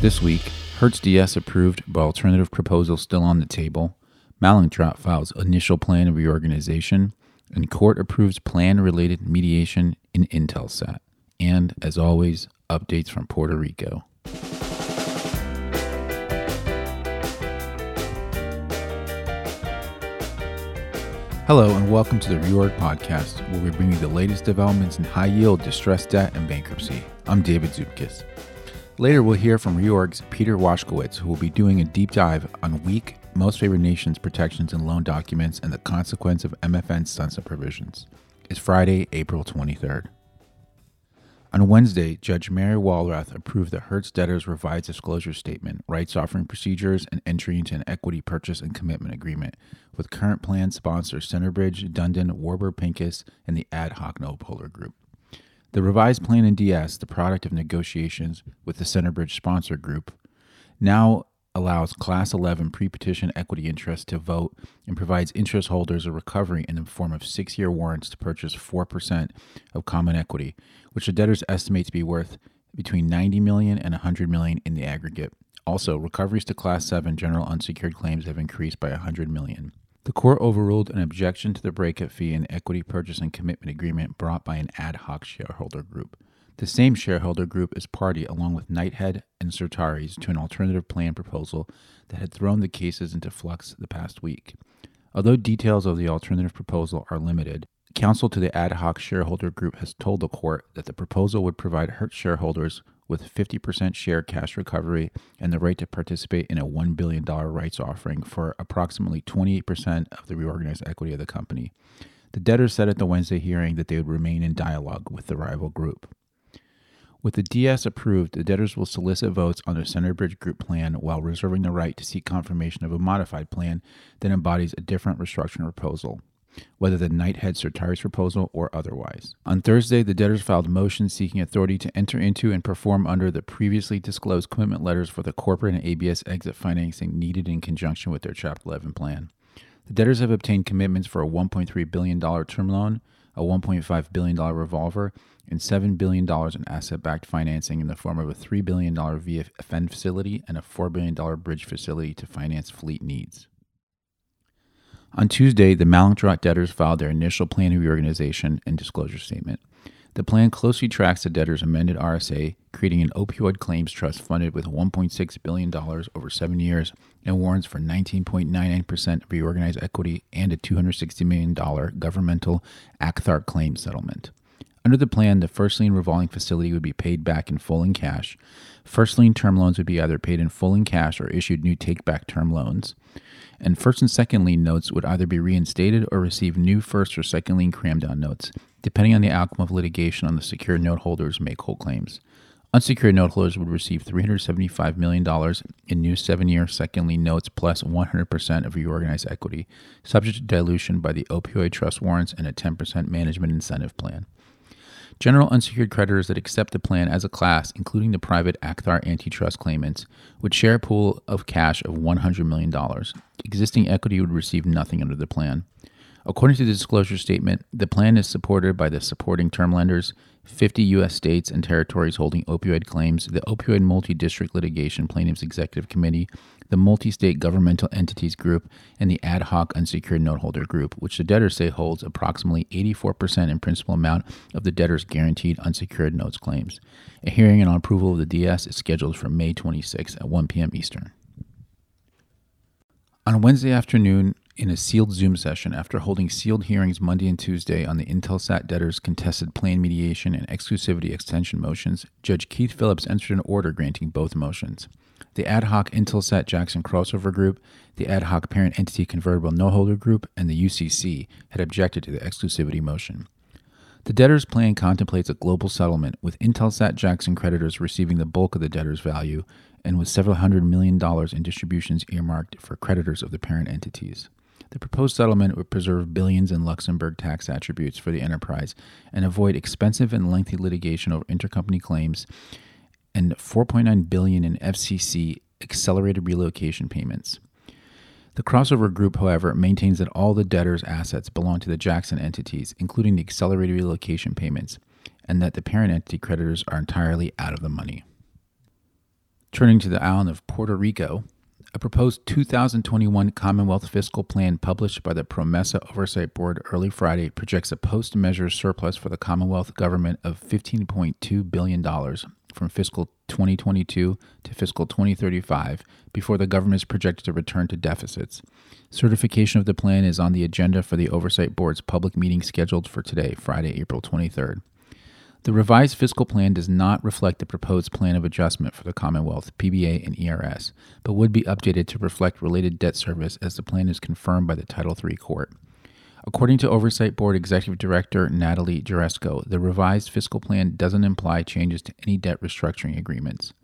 This week, Hertz DS approved but alternative proposal still on the table. Mallinckrodt files initial plan of reorganization, and court approves plan related mediation in Intelsat. And as always, updates from Puerto Rico. Hello, and welcome to the Reorg Podcast, where we bring you the latest developments in high yield, distressed debt, and bankruptcy. I'm David Zupkis. Later, we'll hear from Reorg's Peter Washkowitz, who will be doing a deep dive on weak, most favored nations protections in loan documents and the consequence of MFN sunset provisions. It's Friday, April 23rd. On Wednesday, Judge Mary Walrath approved the Hertz debtors revised disclosure statement, rights offering procedures, and entry into an equity purchase and commitment agreement with current plan sponsors Centerbridge, Dundon, Warburg Pincus, and the ad hoc noteholder group. The revised plan in DS, the product of negotiations with the Centerbridge sponsor group, now allows Class 11 pre petition equity interest to vote and provides interest holders a recovery in the form of six year warrants to purchase 4% of common equity, which the debtors estimate to be worth between 90 million and 100 million in the aggregate. Also, recoveries to Class 7 general unsecured claims have increased by 100 million. The court overruled an objection to the breakup fee and equity purchase and commitment agreement brought by an ad hoc shareholder group. The same shareholder group is party, along with Knighthead and Certares, to an alternative plan proposal that had thrown the cases into flux the past week. Although details of the alternative proposal are limited, counsel to the ad hoc shareholder group has told the court that the proposal would provide Hertz shareholders with 50% share cash recovery and the right to participate in a $1 billion rights offering for approximately 28% of the reorganized equity of the company. The debtors said at the Wednesday hearing that they would remain in dialogue with the rival group. With the DS approved, the debtors will solicit votes on their Centerbridge Group plan while reserving the right to seek confirmation of a modified plan that embodies a different restructuring proposal, whether the Knighthead Certares proposal or otherwise. On Thursday, the debtors filed motions seeking authority to enter into and perform under the previously disclosed commitment letters for the corporate and ABS exit financing needed in conjunction with their Chapter 11 plan. The debtors have obtained commitments for a $1.3 billion term loan, a $1.5 billion revolver, and $7 billion in asset backed financing in the form of a $3 billion VFN facility and a $4 billion bridge facility to finance fleet needs. On Tuesday, the Mallinckrodt debtors filed their initial plan of reorganization and disclosure statement. The plan closely tracks the debtors' amended RSA, creating an opioid claims trust funded with $1.6 billion over seven years and warrants for 19.99% of reorganized equity and a $260 million governmental ACTHAR claim settlement. Under the plan, the first lien revolving facility would be paid back in full in cash. First lien term loans would be either paid in full in cash or issued new take back term loans. And first and second lien notes would either be reinstated or receive new first or second lien cram down notes, depending on the outcome of litigation on the secured note holders' make whole claims. Unsecured note holders would receive $375 million in new seven year second lien notes plus 100% of reorganized equity, subject to dilution by the opioid trust warrants and a 10% management incentive plan. General unsecured creditors that accept the plan as a class, including the private ACTHAR antitrust claimants, would share a pool of cash of $100 million. Existing equity would receive nothing under the plan. According to the disclosure statement, the plan is supported by the supporting term lenders, 50 U.S. states and territories holding opioid claims, the Opioid Multi District Litigation Plaintiffs Executive Committee, the Multi State Governmental Entities Group, and the Ad Hoc Unsecured Noteholder Group, which the debtors say holds approximately 84% in principal amount of the debtors' guaranteed unsecured notes claims. A hearing on approval of the DS is scheduled for May 26 at 1 p.m. Eastern. On Wednesday afternoon, in a sealed Zoom session after holding sealed hearings Monday and Tuesday on the Intelsat debtors' contested plan mediation and exclusivity extension motions, Judge Keith Phillips entered an order granting both motions. The ad hoc Intelsat Jackson crossover group, the ad hoc parent entity convertible noteholder group, and the UCC had objected to the exclusivity motion. The debtors' plan contemplates a global settlement, with Intelsat Jackson creditors receiving the bulk of the debtors' value and with several hundred million dollars in distributions earmarked for creditors of the parent entities. The proposed settlement would preserve billions in Luxembourg tax attributes for the enterprise and avoid expensive and lengthy litigation over intercompany claims and 4.9 billion in FCC accelerated relocation payments. The crossover group, however, maintains that all the debtors' assets belong to the Jackson entities, including the accelerated relocation payments, and that the parent entity creditors are entirely out of the money. Turning to the island of Puerto Rico, a proposed 2021 Commonwealth fiscal plan published by the PROMESA Oversight Board early Friday projects a post measure surplus for the Commonwealth government of $15.2 billion from fiscal 2022 to fiscal 2035 before the government is projected to return to deficits. Certification of the plan is on the agenda for the Oversight Board's public meeting scheduled for today, Friday, April 23rd. The revised fiscal plan does not reflect the proposed plan of adjustment for the Commonwealth, PBA, and ERS, but would be updated to reflect related debt service as the plan is confirmed by the Title III Court. According to Oversight Board Executive Director Natalie Jaresko, the revised fiscal plan doesn't imply changes to any debt restructuring agreements.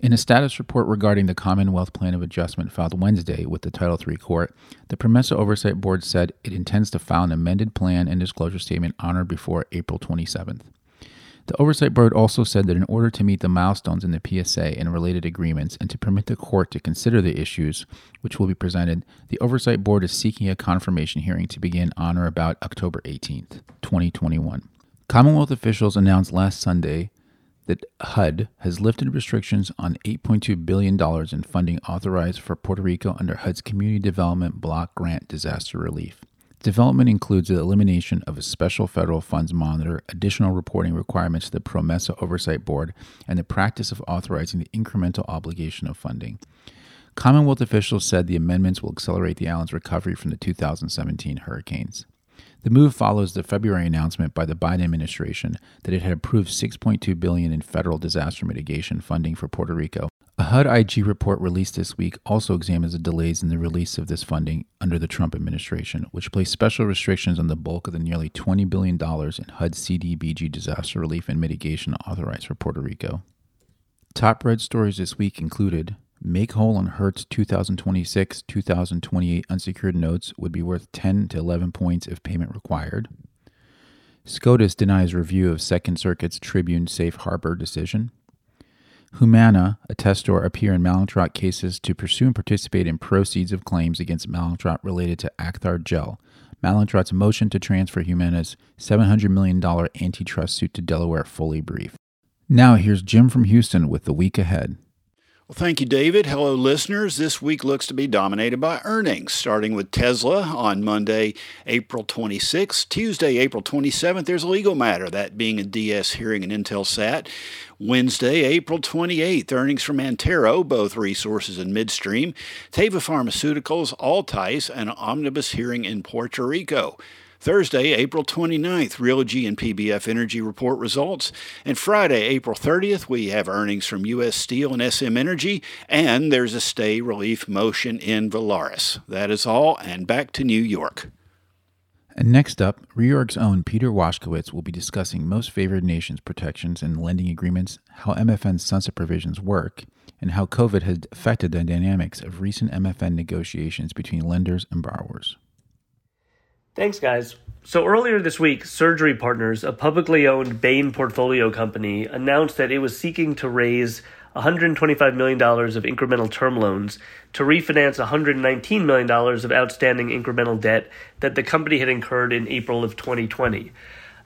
In a status report regarding the Commonwealth Plan of Adjustment filed Wednesday with the Title III Court, the PROMESA Oversight Board said it intends to file an amended plan and disclosure statement on or before April 27th. The Oversight Board also said that in order to meet the milestones in the PSA and related agreements and to permit the court to consider the issues which will be presented, the Oversight Board is seeking a confirmation hearing to begin on or about October 18th, 2021. Commonwealth officials announced last Sunday that HUD has lifted restrictions on $8.2 billion in funding authorized for Puerto Rico under HUD's Community Development Block Grant Disaster Relief. Development includes the elimination of a special federal funds monitor, additional reporting requirements to the PROMESA Oversight Board, and the practice of authorizing the incremental obligation of funding. Commonwealth officials said the amendments will accelerate the island's recovery from the 2017 hurricanes. The move follows the February announcement by the Biden administration that it had approved 6.2 billion in federal disaster mitigation funding for Puerto Rico a HUD IG report released this week also examines the delays in the release of this funding under the Trump administration, which placed special restrictions on the bulk of the nearly $20 billion in HUD CDBG disaster relief and mitigation authorized for Puerto Rico. Top red stories this week included Make whole on Hertz 2026 2028 unsecured notes would be worth 10 to 11 points if payment required. SCOTUS denies review of Second Circuit's Tribune Safe Harbor decision. Humana, Attestor, appear in Mallinckrodt cases to pursue and participate in proceeds of claims against Mallinckrodt related to Acthar Gel. Mallinckrodt's motion to transfer Humana's $700 million antitrust suit to Delaware fully brief. Now here's Jim from Houston with the week ahead. Well, thank you, David. Hello, listeners. This week looks to be dominated by earnings, starting with Tesla on Monday, April 26th. Tuesday, April 27th, there's a legal matter, that being a DS hearing in Intelsat. Wednesday, April 28th, earnings from Antero, both resources and midstream, Teva Pharmaceuticals, Altice, and an omnibus hearing in Puerto Rico. Thursday, April 29th, Realogy and PBF Energy report results. And Friday, April 30th, we have earnings from U.S. Steel and SM Energy, and there's a stay relief motion in Valaris. That is all, and back to New York. And next up, Reorg's own Peter Washkowitz will be discussing most favored nations protections and lending agreements, how MFN sunset provisions work, and how COVID has affected the dynamics of recent MFN negotiations between lenders and borrowers. Thanks, guys. So earlier this week, Surgery Partners, a publicly owned Bain portfolio company, announced that it was seeking to raise $125 million of incremental term loans to refinance $119 million of outstanding incremental debt that the company had incurred in April of 2020.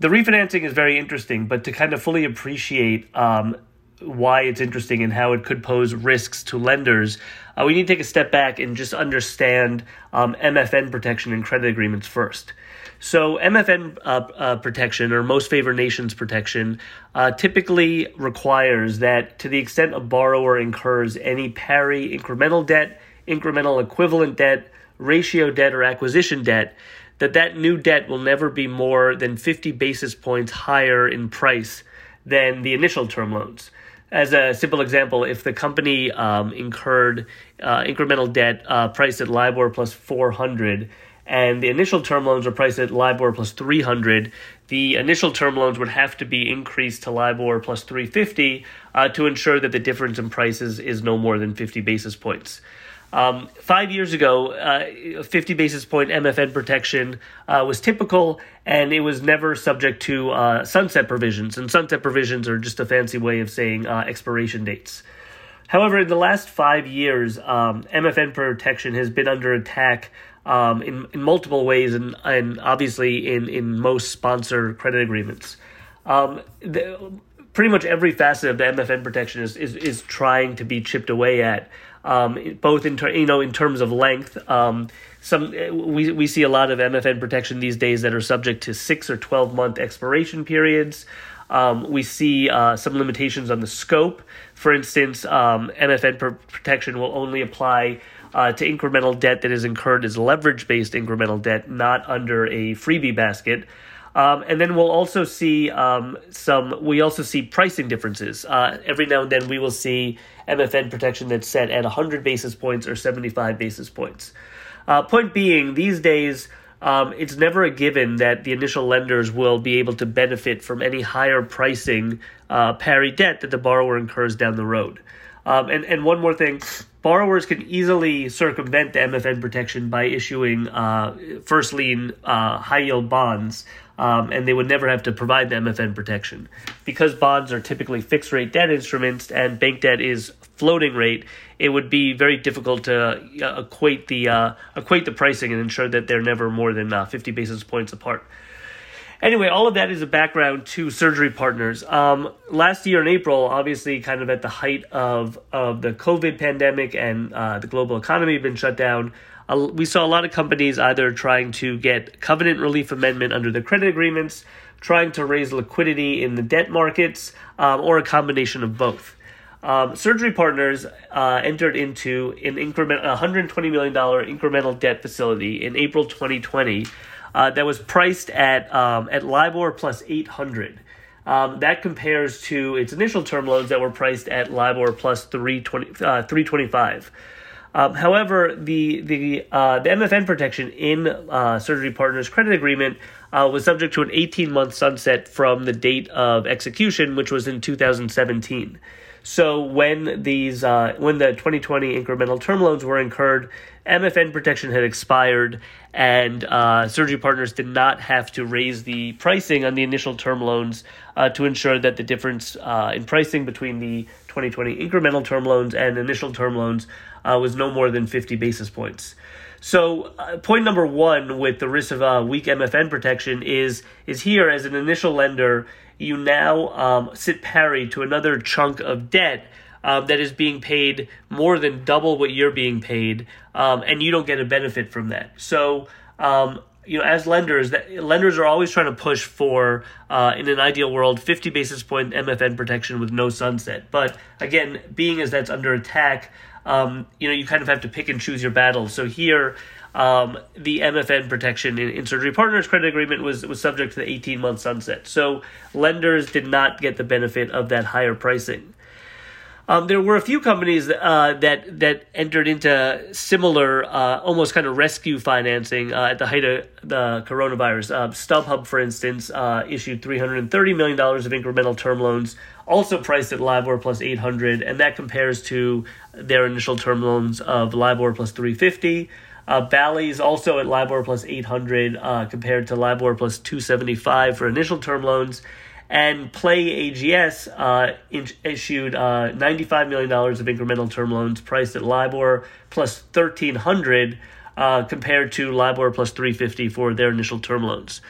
The refinancing is very interesting, but to kind of fully appreciate um, why it's interesting and how it could pose risks to lenders, uh, we need to take a step back and just understand um, MFN protection and credit agreements first. So, MFN uh, uh, protection, or most favored nations protection, uh, typically requires that to the extent a borrower incurs any pari incremental debt, incremental equivalent debt, ratio debt, or acquisition debt, that that new debt will never be more than 50 basis points higher in price than the initial term loans. As a simple example, if the company um, incurred uh, incremental debt uh, priced at LIBOR plus 400 and the initial term loans were priced at LIBOR plus 300, the initial term loans would have to be increased to LIBOR plus 350 uh, to ensure that the difference in prices is no more than 50 basis points. Um, five years ago, uh, 50 basis point MFN protection uh, was typical and it was never subject to uh, sunset provisions. And sunset provisions are just a fancy way of saying uh, expiration dates. However, in the last five years, um, MFN protection has been under attack um, in, in multiple ways and, and obviously in, in most sponsor credit agreements. Um, the, pretty much every facet of the MFN protection is is, is trying to be chipped away at, um, both in ter- you know in terms of length. Um, some we we see a lot of MFN protection these days that are subject to six or twelve month expiration periods. Um, we see uh, some limitations on the scope. For instance, um, MFN protection will only apply uh, to incremental debt that is incurred as leverage based incremental debt, not under a freebie basket. Um, and then we'll also see um, some. We also see pricing differences. Uh, every now and then, we will see MFN protection that's set at 100 basis points or 75 basis points. Uh, point being, these days, um, it's never a given that the initial lenders will be able to benefit from any higher pricing uh, pari debt that the borrower incurs down the road. Um, and, and one more thing borrowers can easily circumvent the MFN protection by issuing uh, first lien uh, high yield bonds, um, and they would never have to provide the MFN protection. Because bonds are typically fixed rate debt instruments and bank debt is floating rate, it would be very difficult to uh, equate the uh, equate the pricing and ensure that they're never more than uh, 50 basis points apart. Anyway, all of that is a background to Surgery Partners. Um, last year in April, obviously, kind of at the height of, of the COVID pandemic and uh, the global economy had been shut down, we saw a lot of companies either trying to get covenant relief amendment under the credit agreements, trying to raise liquidity in the debt markets, um, or a combination of both. Um, Surgery Partners uh, entered into an increment, $120 million incremental debt facility in April 2020 uh, that was priced at um, at LIBOR plus 800. Um, that compares to its initial term loans that were priced at LIBOR plus 320, uh, 325. Um, however, the the uh, the MFN protection in uh, Surgery Partners credit agreement uh, was subject to an 18 month sunset from the date of execution, which was in 2017. So when these uh, when the 2020 incremental term loans were incurred, MFN protection had expired, and uh, Surgery Partners did not have to raise the pricing on the initial term loans uh, to ensure that the difference uh, in pricing between the 2020 incremental term loans and initial term loans uh, was no more than 50 basis points. So, uh, point number one with the risk of uh, weak MFN protection is is here as an initial lender, you now um, sit pari to another chunk of debt um, that is being paid more than double what you're being paid, um, and you don't get a benefit from that. So, um, you know, as lenders, that lenders are always trying to push for, uh, in an ideal world, 50 basis point MFN protection with no sunset. But again, being as that's under attack, um, you know, you kind of have to pick and choose your battles. So here, um, the MFN protection in, in, Surgery Partners credit agreement was was subject to the 18 month sunset. So lenders did not get the benefit of that higher pricing. Um, there were a few companies uh, that that entered into similar, uh, almost kind of rescue financing uh, at the height of the coronavirus. Uh, StubHub, for instance, uh, issued three hundred and thirty million dollars of incremental term loans, also priced at LIBOR plus eight hundred, and that compares to their initial term loans of LIBOR plus three fifty. Uh, Bally's also at LIBOR plus 800 uh, compared to LIBOR plus 275 for initial term loans and Play AGS uh, in- issued uh, $95 million of incremental term loans priced at LIBOR plus 1300 uh, compared to LIBOR plus 350 for their initial term loans.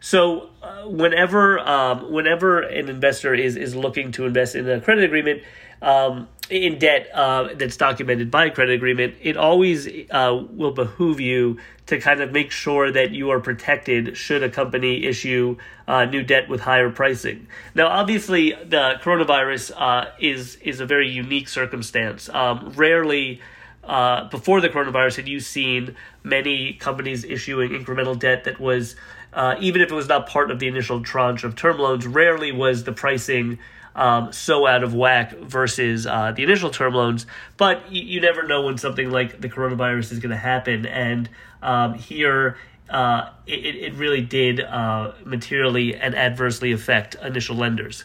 So uh, whenever um, whenever an investor is is looking to invest in a credit agreement, um, in debt uh, that's documented by a credit agreement, it always uh, will behoove you to kind of make sure that you are protected should a company issue uh, new debt with higher pricing. Now, obviously, the coronavirus uh, is is a very unique circumstance. Um, rarely. Uh, before the coronavirus, had you seen many companies issuing incremental debt that was, uh, even if it was not part of the initial tranche of term loans, rarely was the pricing um, so out of whack versus uh, the initial term loans. But you, you, never know when something like the coronavirus is going to happen. And um, here, uh, it, it really did uh, materially and adversely affect initial lenders.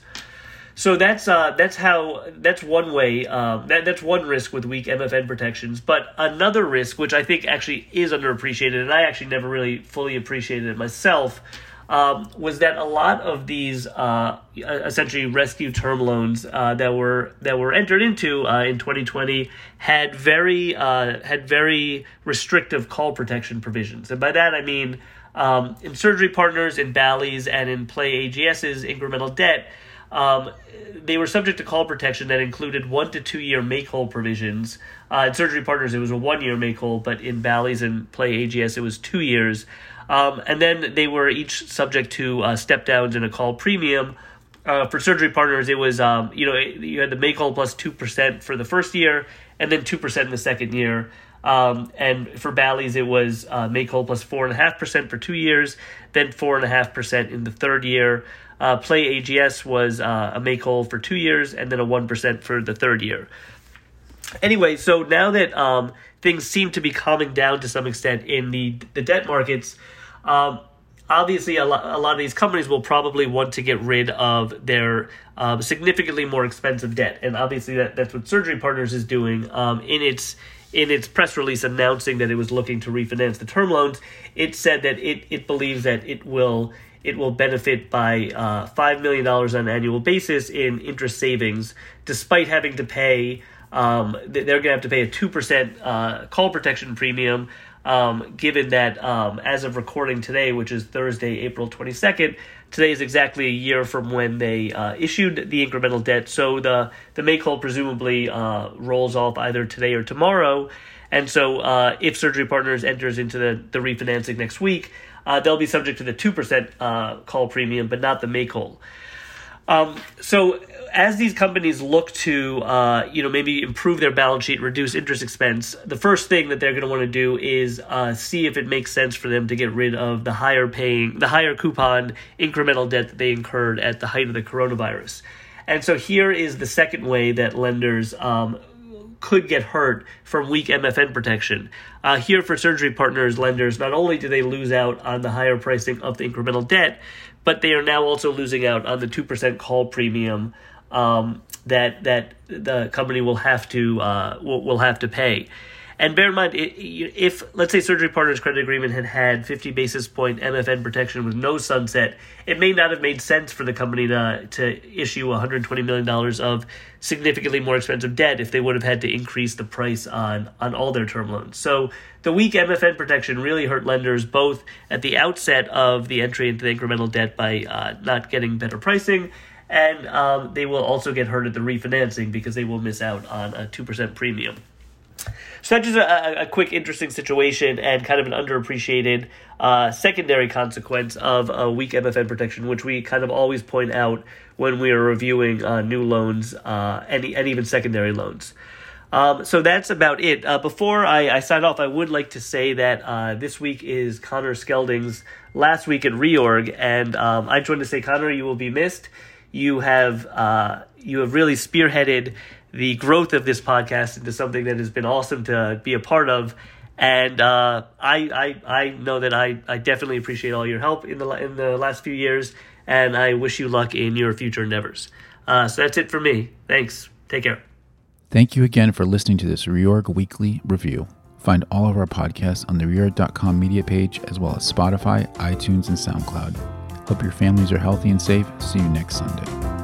So that's uh, that's how that's one way um, that that's one risk with weak MFN protections. But another risk, which I think actually is underappreciated, and I actually never really fully appreciated it myself, um, was that a lot of these uh, essentially rescue term loans uh, that were that were entered into uh, in 2020 had very uh, had very restrictive call protection provisions, and by that I mean um, in Surgery Partners, in Bally's, and in Play AGS's incremental debt. Um, they were subject to call protection that included one to two year make whole provisions. Uh, in Surgery Partners, it was a one year make whole, but in Bally's and Play AGS, it was two years. Um, and then they were each subject to uh, step downs and a call premium. Uh, for Surgery Partners, it was um, you know you had the make whole plus two percent for the first year, and then two percent in the second year. Um, and for Bally's, it was uh, make whole plus four and a half percent for two years, then four and a half percent in the third year. Uh, Play AGS was uh, a make whole for two years and then a 1% for the third year. Anyway, so now that um, things seem to be calming down to some extent in the, the debt markets, um, obviously a lot, a lot of these companies will probably want to get rid of their um, significantly more expensive debt. And obviously that, that's what Surgery Partners is doing um, in its in its press release announcing that it was looking to refinance the term loans, it said that it, it believes that it will it will benefit by uh, $5 million on an annual basis in interest savings, despite having to pay, um, they're going to have to pay a 2% uh, call protection premium, um, given that um, as of recording today, which is Thursday, April 22nd, today is exactly a year from when they uh, issued the incremental debt. So the, the make whole presumably uh, rolls off either today or tomorrow. And so uh, if Surgery Partners enters into the, the refinancing next week, uh, they'll be subject to the 2% uh, call premium, but not the make whole. Um, so as these companies look to, uh, you know, maybe improve their balance sheet, reduce interest expense, the first thing that they're going to want to do is uh, see if it makes sense for them to get rid of the higher paying, the higher coupon incremental debt that they incurred at the height of the coronavirus. And so here is the second way that lenders um, could get hurt from weak MFN protection. Uh, here for surgery partners, lenders, not only do they lose out on the higher pricing of the incremental debt, but they are now also losing out on the 2% call premium um, that that the company will have to uh, will, will have to pay. And bear in mind, if let's say Surgery Partners credit agreement had had 50 basis point MFN protection with no sunset, it may not have made sense for the company to to issue 120 million dollars of significantly more expensive debt if they would have had to increase the price on on all their term loans. So the weak MFN protection really hurt lenders both at the outset of the entry into the incremental debt by uh, not getting better pricing. And um, they will also get hurt at the refinancing because they will miss out on a 2% premium. So that's just a, a, quick, interesting situation and kind of an underappreciated uh, secondary consequence of a weak MFN protection, which we kind of always point out when we are reviewing uh, new loans uh, and, and even secondary loans. Um, so that's about it. Uh, before I, I, sign off, I would like to say that uh, this week is Connor Skelding's last week at Reorg, and um, I just wanted to say, Connor, you will be missed. You have uh, you have really spearheaded the growth of this podcast into something that has been awesome to be a part of. And uh, I, I, I know that I, I definitely appreciate all your help in the in the last few years, and I wish you luck in your future endeavors. Uh, so that's it for me. Thanks. Take care. Thank you again for listening to this Reorg Weekly Review. Find all of our podcasts on the Reorg.com media page, as well as Spotify, iTunes, and SoundCloud. Hope your families are healthy and safe. See you next Sunday.